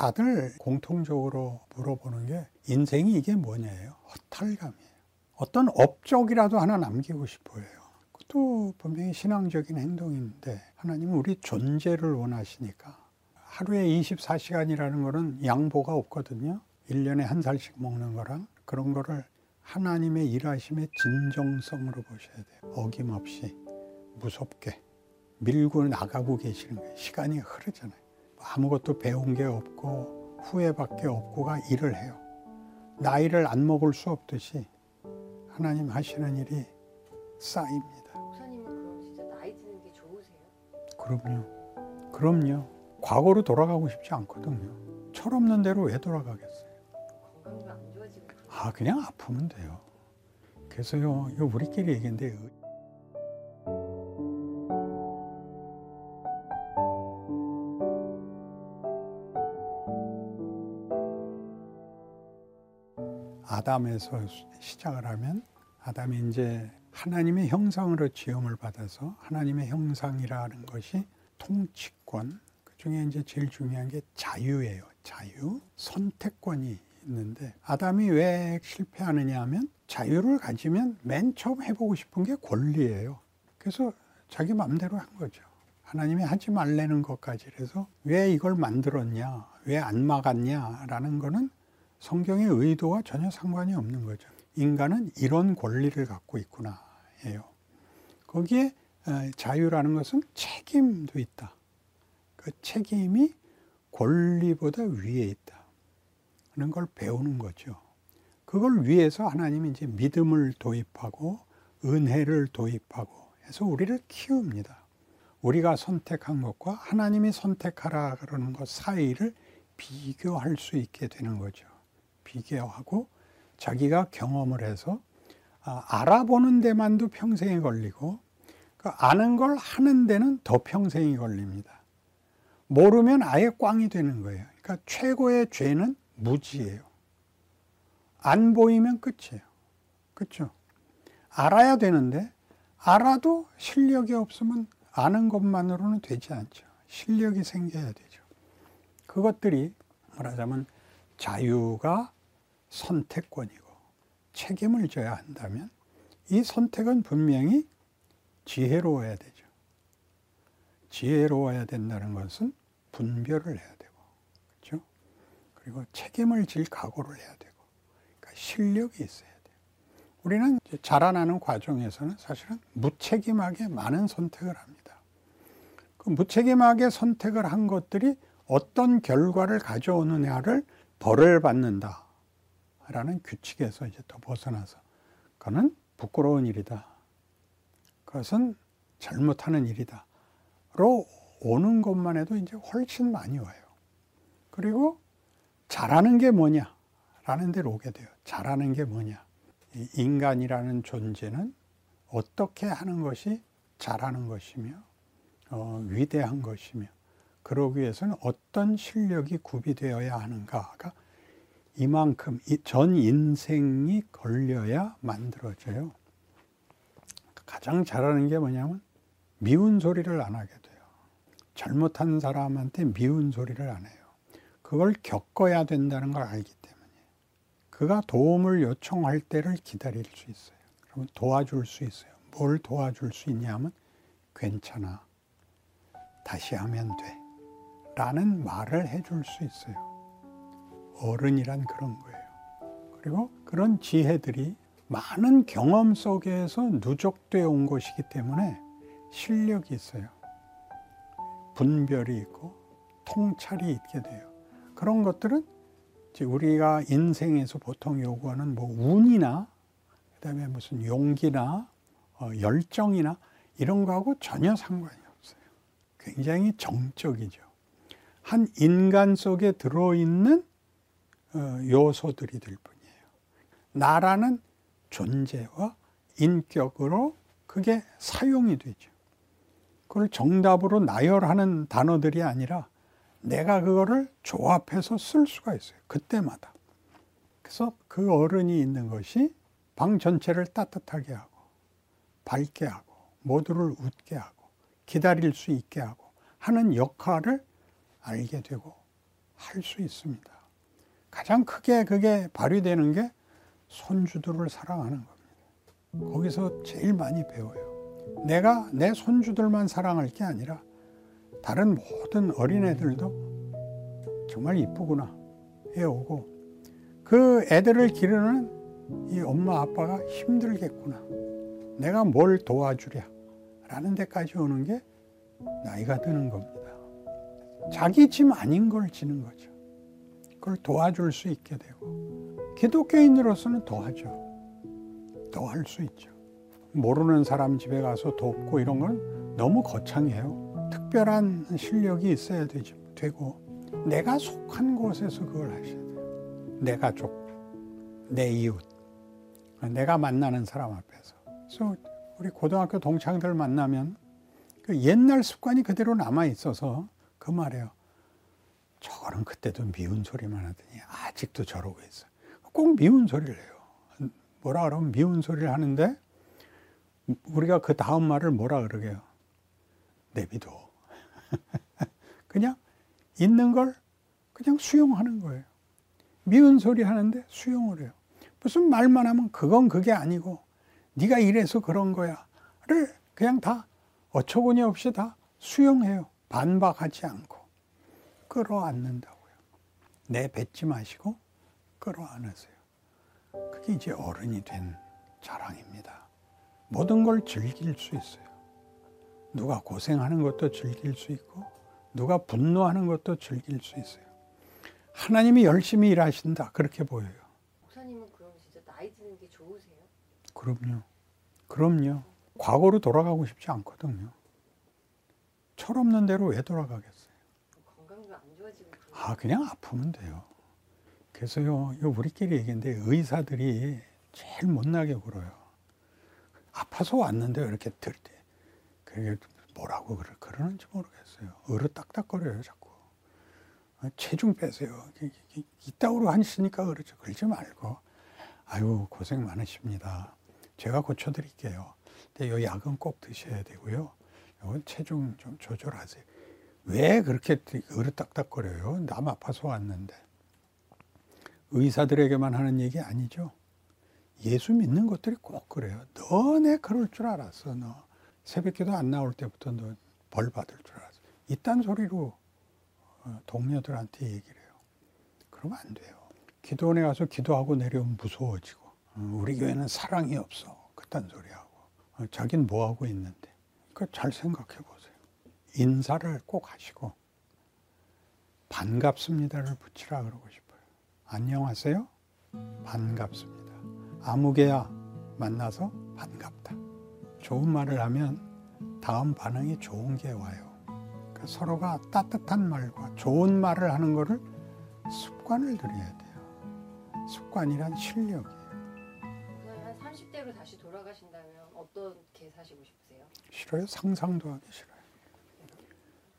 다들 공통적으로 물어보는 게 인생이 이게 뭐냐예요. 허탈감이에요. 어떤 업적이라도 하나 남기고 싶어요. 그것도 분명히 신앙적인 행동인데 하나님은 우리 존재를 원하시니까 하루에 24시간이라는 거는 양보가 없거든요. 1년에 한 살씩 먹는 거랑 그런 거를 하나님의 일하심의 진정성으로 보셔야 돼요. 어김없이 무섭게 밀고 나가고 계시는 거예요. 시간이 흐르잖아요. 아무것도 배운 게 없고 후회밖에 없고가 일을 해요. 나이를 안 먹을 수 없듯이 하나님 하시는 일이 쌓입니다. 목사님은 그럼 진짜 나이 드는 게 좋으세요? 그럼요. 그럼요. 과거로 돌아가고 싶지 않거든요. 철없는 대로 왜 돌아가겠어요? 건강도 안 좋아지고. 아, 그냥 아프면 돼요. 그래서요, 이거 우리끼리 얘기인데, 아담에서 시작을 하면 아담이 이제 하나님의 형상으로 지음을 받아서 하나님의 형상이라는 것이 통치권, 그 중에 이제 제일 중요한 게 자유예요. 자유, 선택권이 있는데 아담이 왜 실패하느냐 하면 자유를 가지면 맨 처음 해보고 싶은 게 권리예요. 그래서 자기 마음대로 한 거죠. 하나님이 하지 말라는 것까지 그래서 왜 이걸 만들었냐, 왜 안 막았냐라는 거는 성경의 의도와 전혀 상관이 없는 거죠. 인간은 이런 권리를 갖고 있구나 해요. 거기에 어, 자유라는 것은 책임도 있다. 그 책임이 권리보다 위에 있다. 하는 걸 배우는 거죠. 그걸 위해서 하나님이 이제 믿음을 도입하고 은혜를 도입하고 해서 우리를 키웁니다. 우리가 선택한 것과 하나님이 선택하라 그러는 것 사이를 비교할 수 있게 되는 거죠. 비교하고 자기가 경험을 해서 아, 알아보는 데만도 평생이 걸리고 그 아는 걸 하는 데는 더 평생이 걸립니다. 모르면 아예 꽝이 되는 거예요. 그러니까 최고의 죄는 무지예요. 안 보이면 끝이에요. 그렇죠? 알아야 되는데 알아도 실력이 없으면 아는 것만으로는 되지 않죠. 실력이 생겨야 되죠. 그것들이 말하자면 자유가 선택권이고 책임을 져야 한다면 이 선택은 분명히 지혜로워야 되죠. 지혜로워야 된다는 것은 분별을 해야 되고, 그렇죠? 그리고 책임을 질 각오를 해야 되고, 그러니까 실력이 있어야 돼요. 우리는 자라나는 과정에서는 사실은 무책임하게 많은 선택을 합니다. 그 무책임하게 선택을 한 것들이 어떤 결과를 가져오느냐를 벌을 받는다. 라는 규칙에서 이제 더 벗어나서 그거는 부끄러운 일이다. 그것은 잘못하는 일이다. 로 오는 것만 해도 이제 훨씬 많이 와요. 그리고 잘하는 게 뭐냐? 라는 데로 오게 돼요. 잘하는 게 뭐냐? 인간이라는 존재는 어떻게 하는 것이 잘하는 것이며, 어, 위대한 것이며, 그러기 위해서는 어떤 실력이 구비되어야 하는가가 이만큼 전 인생이 걸려야 만들어져요. 가장 잘하는 게 뭐냐면 미운 소리를 안 하게 돼요. 잘못한 사람한테 미운 소리를 안 해요. 그걸 겪어야 된다는 걸 알기 때문에. 그가 도움을 요청할 때를 기다릴 수 있어요. 그러면 도와줄 수 있어요. 뭘 도와줄 수 있냐면 괜찮아. 다시 하면 돼. 라는 말을 해줄 수 있어요. 어른이란 그런 거예요. 그리고 그런 지혜들이 많은 경험 속에서 누적되어 온 것이기 때문에 실력이 있어요. 분별이 있고 통찰이 있게 돼요. 그런 것들은 우리가 인생에서 보통 요구하는 뭐 운이나 그다음에 무슨 용기나 어, 열정이나 이런 거하고 전혀 상관이 없어요. 굉장히 정적이죠. 한 인간 속에 들어있는 어, 요소들이 될 뿐이에요. 나라는 존재와 인격으로 그게 사용이 되죠. 그걸 정답으로 나열하는 단어들이 아니라 내가 그거를 조합해서 쓸 수가 있어요. 그때마다. 그래서 그 어른이 있는 것이 방 전체를 따뜻하게 하고, 밝게 하고, 모두를 웃게 하고, 기다릴 수 있게 하고 하는 역할을 알게 되고 할 수 있습니다. 가장 크게 그게 발휘되는 게 손주들을 사랑하는 겁니다. 거기서 제일 많이 배워요. 내가 내 손주들만 사랑할 게 아니라 다른 모든 어린애들도 정말 이쁘구나 해오고 그 애들을 기르는 이 엄마 아빠가 힘들겠구나. 내가 뭘 도와주랴. 라는 데까지 오는 게 나이가 드는 겁니다. 자기 짐 아닌 걸 지는 거죠. 그걸 도와줄 수 있게 되고 기독교인으로서는 도와줘. 더할수 있죠. 모르는 사람 집에 가서 돕고 이런 건 너무 거창해요. 특별한 실력이 있어야 되지, 되고 내가 속한 곳에서 그걸 하셔야 돼요. 내 가 족, 내 이웃, 내가 만나는 사람 앞에서. 그래서 우리 고등학교 동창들 만나면 그 옛날 습관이 그대로 남아 있어서 그 말이에요. 저거는 그때도 미운 소리만 하더니 아직도 저러고 있어. 꼭 미운 소리를 해요. 뭐라 그러면 미운 소리를 하는데 우리가 그 다음 말을 뭐라 그러게요. 내비둬. 그냥 있는 걸 그냥 수용하는 거예요. 미운 소리 하는데 수용을 해요. 무슨 말만 하면 그건 그게 아니고 네가 이래서 그런 거야를 그냥 다 어처구니 없이 다 수용해요. 반박하지 않고 끌어안는다고요. 내뱉지 마시고 끌어안으세요. 그게 이제 어른이 된 자랑입니다. 모든 걸 즐길 수 있어요. 누가 고생하는 것도 즐길 수 있고, 누가 분노하는 것도 즐길 수 있어요. 하나님이 열심히 일하신다. 그렇게 보여요. 목사님은 그럼 진짜 나이 드는 게 좋으세요? 그럼요. 그럼요. 과거로 돌아가고 싶지 않거든요. 철없는 대로 왜 돌아가겠어요? 아, 그냥 아프면 돼요. 그래서요, 이거 우리끼리 얘기인데 의사들이 제일 못나게 굴어요. 아파서 왔는데 이렇게 들 때. 그게 뭐라고 그러, 그러는지 모르겠어요. 어르 딱딱거려요, 자꾸. 아, 체중 빼세요. 이따구로 하시니까 그러죠. 그러지 말고. 아유, 고생 많으십니다. 제가 고쳐드릴게요. 근데 이 약은 꼭 드셔야 되고요. 이건 체중 좀 조절하세요. 왜 그렇게 어르딱딱거려요? 남 아파서 왔는데. 의사들에게만 하는 얘기 아니죠. 예수 믿는 것들이 꼭 그래요. 너네 그럴 줄 알았어, 너. 새벽기도 안 나올 때부터 너 벌 받을 줄 알았어. 이딴 소리로 어, 동료들한테 얘기를 해요. 그러면 안 돼요. 기도원에 가서 기도하고 내려오면 무서워지고, 어, 우리 교회는 사랑이 없어. 그딴 소리하고. 어, 자긴 뭐하고 있는데. 그러니까 잘 생각해 보세요. 인사를 꼭 하시고, 반갑습니다를 붙이라 그러고 싶어요. 안녕하세요? 반갑습니다. 아무개야 만나서 반갑다. 좋은 말을 하면 다음 반응이 좋은 게 와요. 그러니까 서로가 따뜻한 말과 좋은 말을 하는 것을 습관을 들여야 돼요. 습관이란 실력이에요. 한 30대로 다시 돌아가신다면 어떻게 사시고 싶으세요? 싫어요. 상상도 하기 싫어요.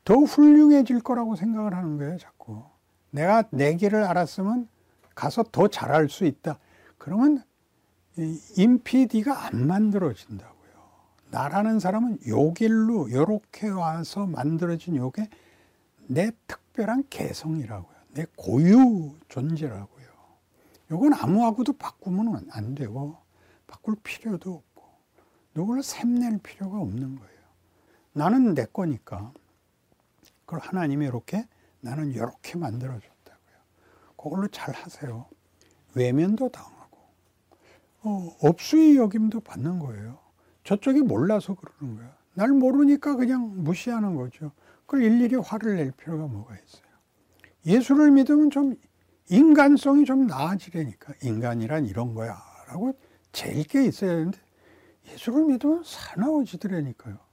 더 훌륭해질 거라고 생각을 하는 거예요, 자꾸. 내가 내 길을 알았으면 가서 더 잘할 수 있다. 그러면 인피디가 안 만들어진다고요. 나라는 사람은 요 길로 요렇게 와서 만들어진 요게 내 특별한 개성이라고요. 내 고유 존재라고요. 요건 아무하고도 바꾸면 안 되고 바꿀 필요도 없고 누구를 샘낼 필요가 없는 거예요. 나는 내 거니까 그걸 하나님이 이렇게 나는 이렇게 만들어줬다고요. 그걸로 잘 하세요. 외면도 당하고 어, 업수의 여김도 받는 거예요. 저쪽이 몰라서 그러는 거야. 날 모르니까 그냥 무시하는 거죠. 그걸 일일이 화를 낼 필요가 뭐가 있어요. 예수를 믿으면 좀 인간성이 좀 나아지려니까 인간이란 이런 거야 라고 제일 게 있어야 되는데 예수를 믿으면 사나워지더라니까요.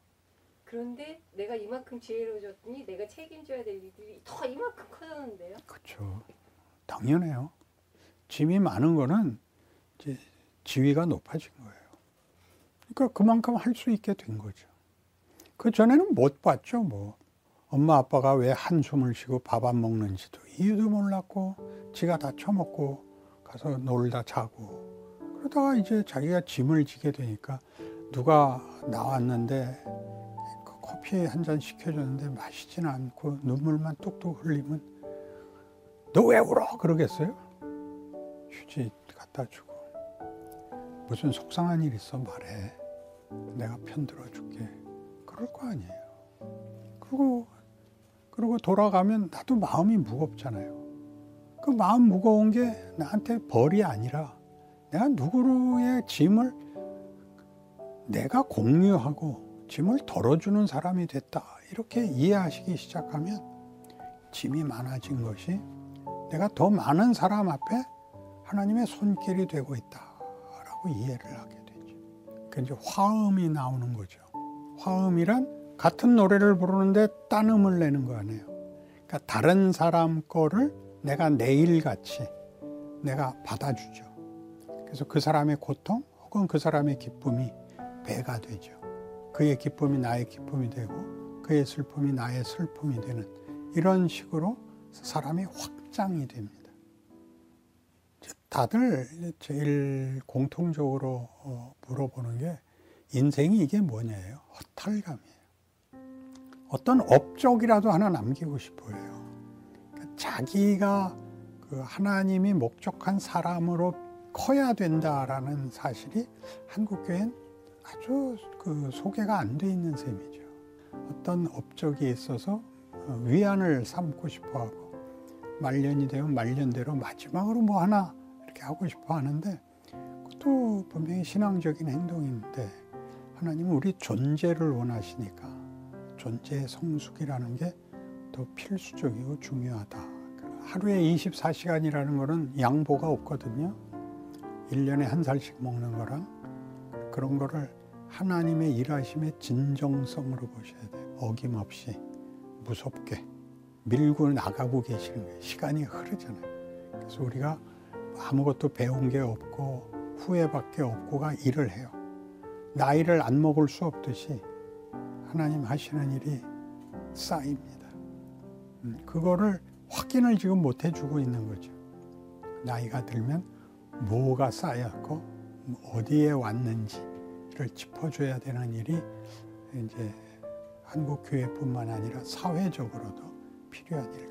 그런데 내가 이만큼 지혜로워졌더니 내가 책임져야 될 일들이 더 이만큼 커졌는데요. 그렇죠. 당연해요. 짐이 많은 거는 이제 지위가 높아진 거예요. 그러니까 그만큼 할 수 있게 된 거죠. 그 전에는 못 봤죠, 뭐. 엄마 아빠가 왜 한숨을 쉬고 밥 안 먹는지도 이유도 몰랐고, 지가 다 처먹고 가서 놀다 자고. 그러다가 이제 자기가 짐을 지게 되니까 누가 나왔는데 그 커피 한 잔 시켜줬는데 마시진 않고 눈물만 뚝뚝 흘리면 너 왜 울어? 그러겠어요? 휴지 갖다 주고 무슨 속상한 일 있어 말해. 내가 편 들어줄게. 그럴 거 아니에요. 그리고 그리고 돌아가면 나도 마음이 무겁잖아요. 그 마음 무거운 게 나한테 벌이 아니라 내가 누구의 짐을 내가 공유하고 짐을 덜어주는 사람이 됐다. 이렇게 이해하시기 시작하면 짐이 많아진 것이 내가 더 많은 사람 앞에 하나님의 손길이 되고 있다라고 이해를 하게 되죠. 그 이제 화음이 나오는 거죠. 화음이란 같은 노래를 부르는데 딴 음을 내는 거 아니에요. 그러니까 다른 사람 거를 내가 내일 같이 내가 받아주죠. 그래서 그 사람의 고통 혹은 그 사람의 기쁨이 배가 되죠. 그의 기쁨이 나의 기쁨이 되고 그의 슬픔이 나의 슬픔이 되는 이런 식으로 사람이 확장이 됩니다. 다들 제일 공통적으로 어, 물어보는 게 인생이 이게 뭐냐예요. 허탈감이에요. 어떤 업적이라도 하나 남기고 싶어요. 그러니까 자기가 그 하나님이 목적한 사람으로 커야 된다라는 사실이 한국 교회는 아주 그 소개가 안 돼 있는 셈이죠. 어떤 업적이 있어서 어, 위안을 삼고 싶어 하고 말년이 되면 말년대로 마지막으로 뭐 하나 이렇게 하고 싶어 하는데 그것도 분명히 신앙적인 행동인데 하나님은 우리 존재를 원하시니까 존재의 성숙이라는 게 더 필수적이고 중요하다. 하루에 24시간이라는 거는 양보가 없거든요. 1년에 한 살씩 먹는 거랑 그런 거를 하나님의 일하심의 진정성으로 보셔야 돼요. 어김없이 무섭게 밀고 나가고 계시는 거예요. 시간이 흐르잖아요. 그래서 우리가 아무것도 배운 게 없고 후회밖에 없고가 일을 해요. 나이를 안 먹을 수 없듯이 하나님 하시는 일이 쌓입니다. 음, 그거를 확인을 지금 못 해주고 있는 거죠. 나이가 들면 뭐가 쌓였고 어디에 왔는지 를 짚어줘야 되는 일이 이제 한국 교회뿐만 아니라 사회적으로도 필요한 일